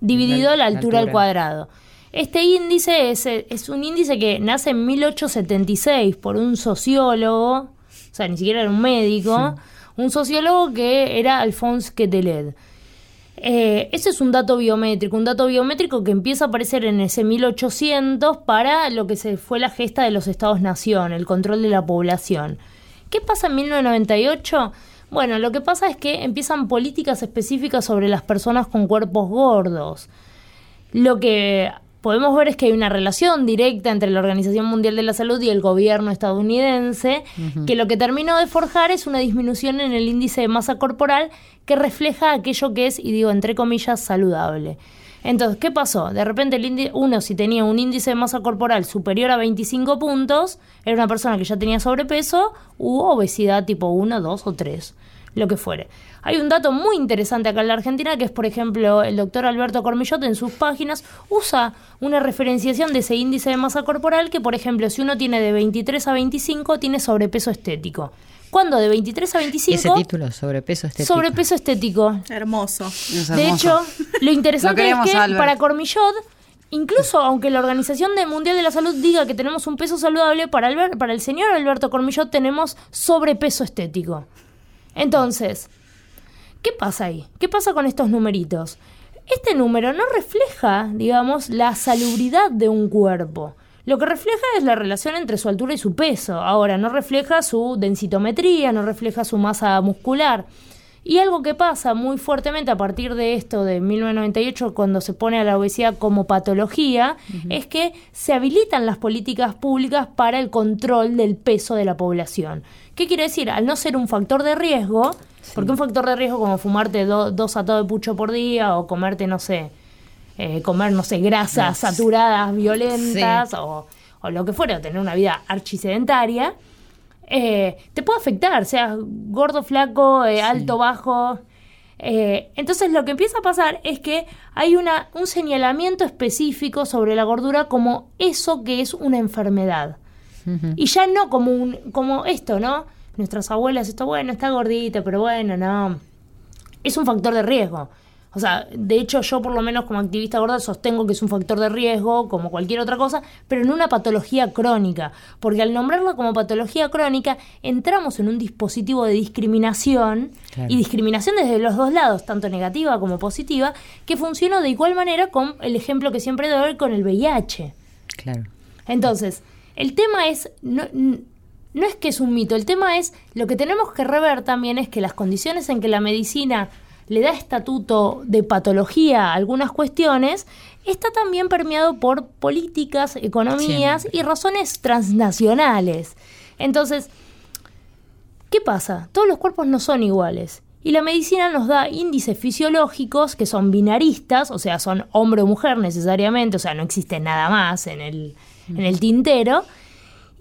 dividido a la, altura, al altura. cuadrado. Este índice es, es un índice que nace en 1876 por un sociólogo, o sea, ni siquiera era un médico, un sociólogo que era Alphonse Quetelet. Eh, ese es un dato biométrico, un dato biométrico que empieza a aparecer en ese 1800 para lo que se fue la gesta de los estados-nación, el control de la población. ¿Qué pasa en 1998? Bueno, lo que pasa es que empiezan políticas específicas sobre las personas con cuerpos gordos. Lo que podemos ver es que hay una relación directa entre la Organización Mundial de la Salud y el gobierno estadounidense, que lo que terminó de forjar es una disminución en el índice de masa corporal que refleja aquello que es, y digo entre comillas, saludable. Entonces, ¿qué pasó? De repente el uno si tenía un índice de masa corporal superior a 25 puntos, era una persona que ya tenía sobrepeso u obesidad tipo 1, 2 o 3, lo que fuere. Hay un dato muy interesante acá en la Argentina que es, por ejemplo, el doctor Alberto Cormillot en sus páginas usa una referenciación de ese índice de masa corporal que, por ejemplo, si uno tiene de 23 a 25, tiene sobrepeso estético. Cuando de 23 a 25... Ese título, sobrepeso estético. Sobrepeso estético. Hermoso. Es De hecho, lo interesante Lo es que Albert. para Cormillot, incluso aunque la Organización de- Mundial de la Salud diga que tenemos un peso saludable, para, Albert- para el señor Alberto Cormillot tenemos sobrepeso estético. Entonces, ¿qué pasa ahí? ¿Qué pasa con estos numeritos? Este número no refleja, digamos, la salubridad de un cuerpo. Lo que refleja es la relación entre su altura y su peso. Ahora, no refleja su densitometría, no refleja su masa muscular. Y algo que pasa muy fuertemente a partir de esto de 1998, cuando se pone a la obesidad como patología, es que se habilitan las políticas públicas para el control del peso de la población. ¿Qué quiere decir? Al no ser un factor de riesgo, porque un factor de riesgo como fumarte do- dos atados de pucho por día o comerte, no sé, eh, comer, no sé, grasas saturadas, violentas Sí. o, o lo que fuera, o tener una vida archisedentaria, eh, te puede afectar, seas gordo, flaco, eh, alto, bajo. Eh, entonces lo que empieza a pasar es que hay una, un señalamiento específico sobre la gordura como eso que es una enfermedad. Y ya no como un, como esto, ¿no? Nuestras abuelas, esto bueno, está gordita, pero bueno, no. Es un factor de riesgo. O sea, de hecho yo por lo menos como activista gorda sostengo que es un factor de riesgo, como cualquier otra cosa, pero en una patología crónica. Porque al nombrarla como patología crónica, entramos en un dispositivo de discriminación, Claro. y discriminación desde los dos lados, tanto negativa como positiva, que funcionó de igual manera con el ejemplo que siempre doy con el VIH. Claro. Entonces, el tema es, no, no es que es un mito, el tema es, lo que tenemos que rever también es que las condiciones en que la medicina le da estatuto de patología a algunas cuestiones, está también permeado por políticas, economías y razones transnacionales. Entonces, ¿Qué pasa? Todos los cuerpos no son iguales. Y la medicina nos da índices fisiológicos que son binaristas, o sea, son hombre o mujer necesariamente, o sea, no existe nada más en el, en el tintero.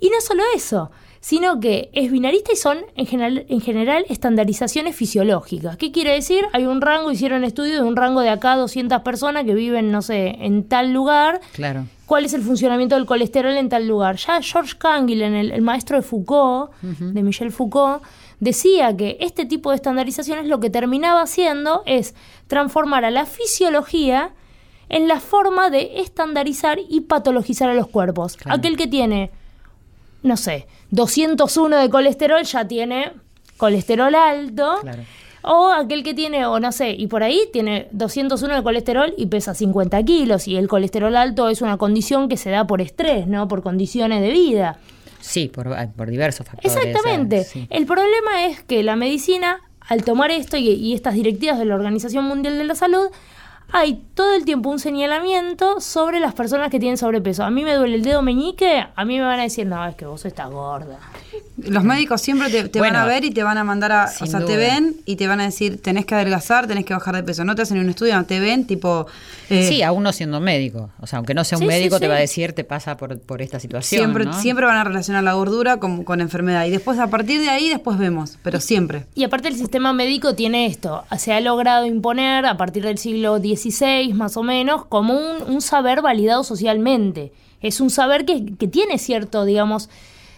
Y no solo eso, sino que es binarista y son en general, en general estandarizaciones fisiológicas. ¿Qué quiere decir? Hay un rango, hicieron estudio de un rango de acá 200 personas que viven, no sé, en tal lugar Claro. cuál es el funcionamiento del colesterol en tal lugar. Ya George Canguilhem, el, el maestro de Foucault, de Michel Foucault, decía que este tipo de estandarizaciones lo que terminaba haciendo es transformar a la fisiología en la forma de estandarizar y patologizar a los cuerpos. Claro. Aquel que tiene, no sé, 201 de colesterol ya tiene colesterol alto. Claro. O aquel que tiene, o no sé, y por ahí tiene 201 de colesterol y pesa 50 kilos. Y el colesterol alto es una condición que se da por estrés, ¿no? Por condiciones de vida. Sí, por, ah, por diversos factores. Exactamente. sí. El problema es que la medicina, al tomar esto y, y estas directivas de la Organización Mundial de la Salud, hay todo el tiempo un señalamiento sobre las personas que tienen sobrepeso. A mí me duele el dedo meñique, a mí me van a decir, no, es que vos estás gorda. Los médicos siempre te, te van a ver y te van a mandar a. O sea, te ven y te van a decir, tenés que adelgazar, tenés que bajar de peso. No te hacen un estudio, no te ven, tipo. eh, Sí, a uno siendo médico. O sea, aunque no sea un Sí, sí, médico, te sí. va a decir, te pasa por, por esta situación. siempre, ¿no? siempre van a relacionar la gordura con, con enfermedad. Y después, a partir de ahí, después vemos. Pero siempre. Y aparte el sistema médico tiene esto, se ha logrado imponer a partir del siglo XVI más o menos como un, un saber validado socialmente. Es un saber que, que tiene cierto, digamos,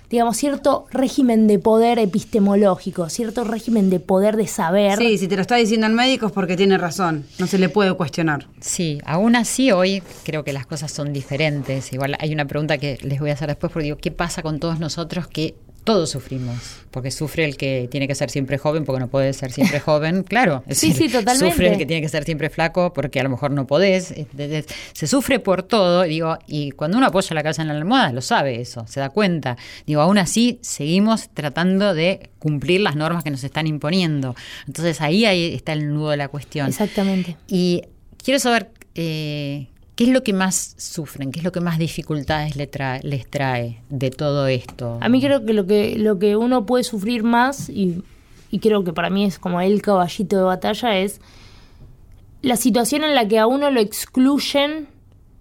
digamos, cierto régimen de poder epistemológico, cierto régimen de poder de saber. Sí, si te lo está diciendo el médico es porque tiene razón. No se le puede cuestionar. Sí, aún así hoy creo que las cosas son diferentes. Igual hay una pregunta que les voy a hacer después porque digo, ¿qué pasa con todos nosotros que todos sufrimos? Porque sufre el que tiene que ser siempre joven porque no puede ser siempre joven, claro. es Sí, decir, sí, totalmente. Sufre el que tiene que ser siempre flaco porque a lo mejor no podés. Se sufre por todo, digo, y cuando uno apoya la cabeza en la almohada lo sabe eso, se da cuenta. Digo, aún así seguimos tratando de cumplir las normas que nos están imponiendo. Entonces ahí, ahí está el nudo de la cuestión. Exactamente. Y quiero saber eh, qué es lo que más sufren, qué es lo que más dificultades trae- les trae de todo esto. A mí creo que lo que, lo que uno puede sufrir más, y, y creo que para mí es como el caballito de batalla, es la situación en la que a uno lo excluyen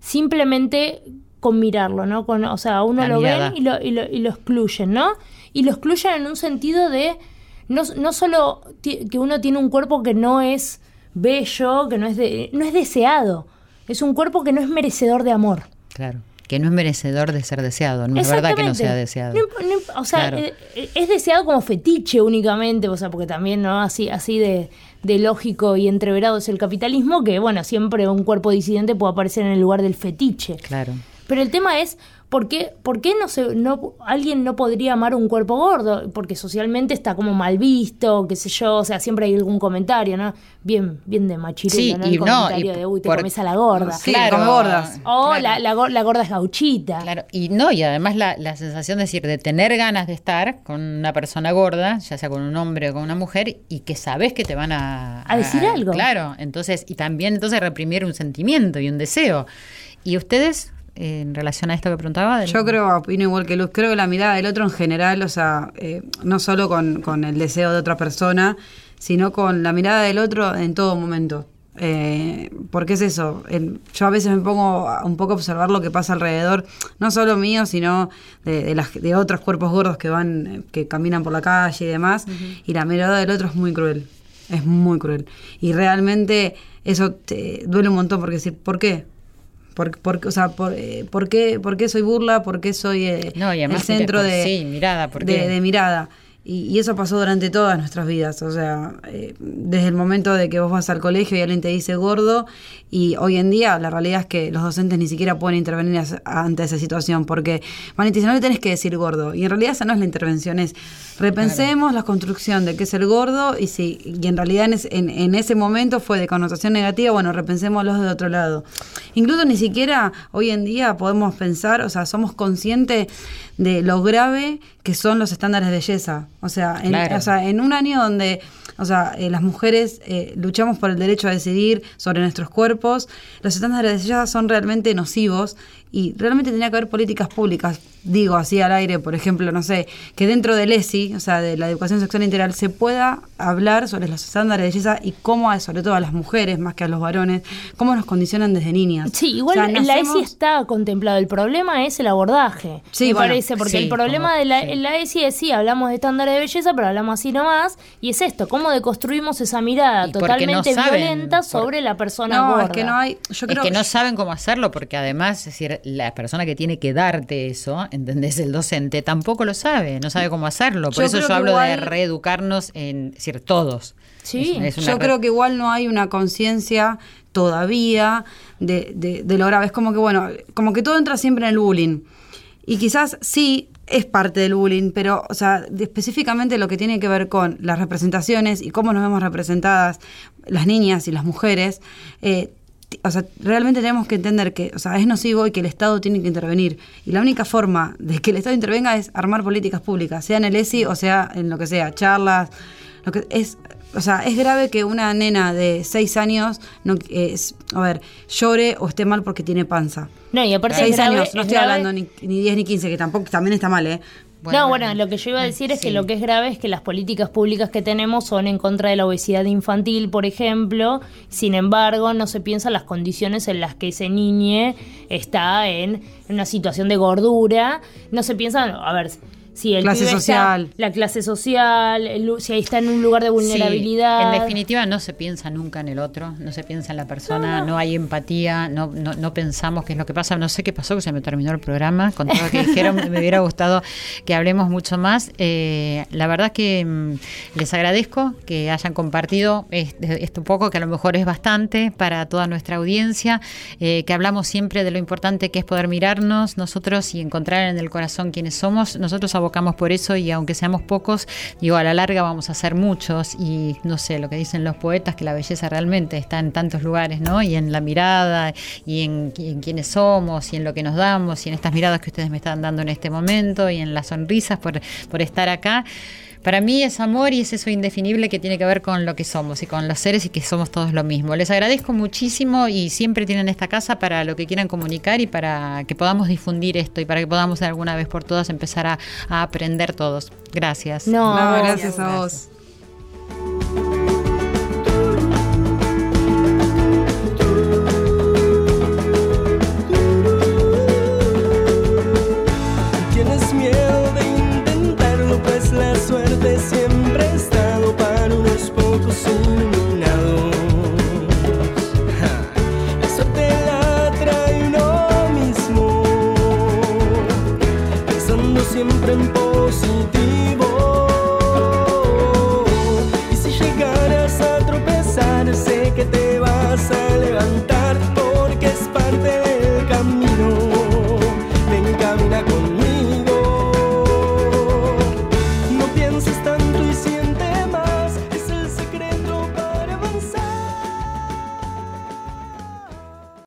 simplemente con mirarlo, ¿no? Con, o sea, a uno La lo mirada. ven y lo, y, lo, y lo excluyen, ¿no? Y lo excluyen en un sentido de no, no solo que uno tiene un cuerpo que no es bello, que no es, de, no es deseado, es un cuerpo que no es merecedor de amor. Claro, que no es merecedor de ser deseado, no es verdad que no sea deseado. No no o sea, Claro. eh, eh, es deseado como fetiche únicamente, o sea, porque también, ¿no? Así, así de, de lógico y entreverado es el capitalismo, que bueno, siempre un cuerpo disidente puede aparecer en el lugar del fetiche. Claro. Pero el tema es, ¿por qué, por qué no se, no, alguien no podría amar un cuerpo gordo? Porque socialmente está como mal visto, qué sé yo, o sea, siempre hay algún comentario, ¿no? Bien, bien de machirero, Sí, ¿no? y El no, comentario y de, uy, te por- comes a la gorda. Sí, con gordas. O Claro. la, la, gor- la gorda es gauchita. Claro, y no, y además la, la sensación de decir, de tener ganas de estar con una persona gorda, ya sea con un hombre o con una mujer, y que sabes que te van a... A decir algo. Claro, entonces, y también entonces reprimir un sentimiento y un deseo. ¿Y ustedes, en relación a esto que preguntaba? del- Yo creo, opino igual que Luz, creo que la mirada del otro en general, o sea, eh, no solo con, con el deseo de otra persona, sino con la mirada del otro en todo momento. Eh, porque es eso, el- yo a veces me pongo a- un poco a observar lo que pasa alrededor, no solo mío, sino de, de, las, de otros cuerpos gordos que van, que caminan por la calle y demás, y la mirada del otro es muy cruel, es muy cruel. Y realmente eso te duele un montón porque decir, ¿por qué? Por, por- o sea, por, eh, ¿por, qué, por qué soy burla? ¿Por qué soy eh, No, y el centro de, sí, mirada, ¿por de, de mirada? Y, y eso pasó durante todas nuestras vidas. O sea, eh, desde el momento de que vos vas al colegio y alguien te dice gordo, y hoy en día la realidad es que los docentes ni siquiera pueden intervenir as- ante esa situación, porque van y te dicen, no le tenés que decir gordo. Y en realidad esa no es la intervención, es repensemos la construcción de qué es el gordo, y si y en realidad en, ese- en- en ese momento fue de connotación negativa, bueno, repensémoslo de otro lado. Incluso ni siquiera hoy en día podemos pensar, o sea, somos conscientes de lo grave que son los estándares de belleza. O sea, en, Claro. o sea, en un año donde o sea, eh, las mujeres eh, luchamos por el derecho a decidir sobre nuestros cuerpos, los estándares de belleza son realmente nocivos y realmente tenía que haber políticas públicas, digo así al aire, por ejemplo, no sé, que dentro del ESI, o sea, de la educación sexual integral, se pueda hablar sobre los estándares de belleza y cómo, sobre todo a las mujeres más que a los varones, cómo nos condicionan desde niñas. Sí, igual O sea, en la ESI está contemplado. El problema es el abordaje. Sí, me bueno, parece, porque sí, el problema como- de la, sí. en la ESI es sí, hablamos de estándares de belleza, pero hablamos así nomás. Y es esto, cómo deconstruimos esa mirada no totalmente saben, violenta por- sobre la persona No, gorda. es que no hay. Yo es que no saben cómo hacerlo porque además, es decir, la persona que tiene que darte eso, ¿entendés? El docente tampoco lo sabe, no sabe cómo hacerlo. Por Yo eso yo hablo de reeducarnos en, es decir, todos. Sí. Es- es una Yo re- creo que igual no hay una conciencia todavía de, de, de lo grave. Es como que, bueno, como que todo entra siempre en el bullying. Y quizás sí es parte del bullying, pero, o sea, específicamente lo que tiene que ver con las representaciones y cómo nos vemos representadas las niñas y las mujeres, eh, o sea, realmente tenemos que entender que, o sea, es nocivo y que el Estado tiene que intervenir. Y la única forma de que el Estado intervenga es armar políticas públicas, sea en el ESI o sea en lo que sea, charlas, lo que es o sea, es grave que una nena de 6 años no es, a ver, llore o esté mal porque tiene panza. No, y aparte 6 es grave- años, no es estoy grave- hablando ni, ni 10 ni 15, que tampoco también está mal, ¿eh? no, bueno, lo que yo iba a decir es que lo que es grave es que las políticas públicas que tenemos son en contra de la obesidad infantil, por ejemplo. Sin embargo, no se piensan las condiciones en las que ese niño está en una situación de gordura. No se piensa, a ver, si el Clase está- social. la clase social, el si ahí está en un lugar de Sí, vulnerabilidad. en definitiva, no se piensa nunca en el otro, no se piensa en la persona, no, hay empatía, no, no, no pensamos qué es lo que pasa. No sé qué pasó, que se me terminó el programa. Con todo lo que dijeron, me hubiera gustado que hablemos mucho más. Eh, la verdad es que mm, les agradezco que hayan compartido este, esto poco, que a lo mejor es bastante para toda nuestra audiencia, eh, que hablamos siempre de lo importante que es poder mirarnos nosotros y encontrar en el corazón quiénes somos. Nosotros abocamos por eso y aunque seamos pocos, digo, a la larga vamos a ser muchos y no sé, lo que dicen los poetas, que la belleza realmente está en tantos lugares, ¿no? Y en la mirada y en, y en quiénes somos y en lo que nos damos y en estas miradas que ustedes me están dando en este momento y en las sonrisas por, por estar acá. Para mí es amor y es eso indefinible que tiene que ver con lo que somos y con los seres y que somos todos lo mismo. Les agradezco muchísimo y siempre tienen esta casa para lo que quieran comunicar y para que podamos difundir esto y para que podamos de alguna vez por todas empezar a, a aprender todos. Gracias. No, gracias a vos.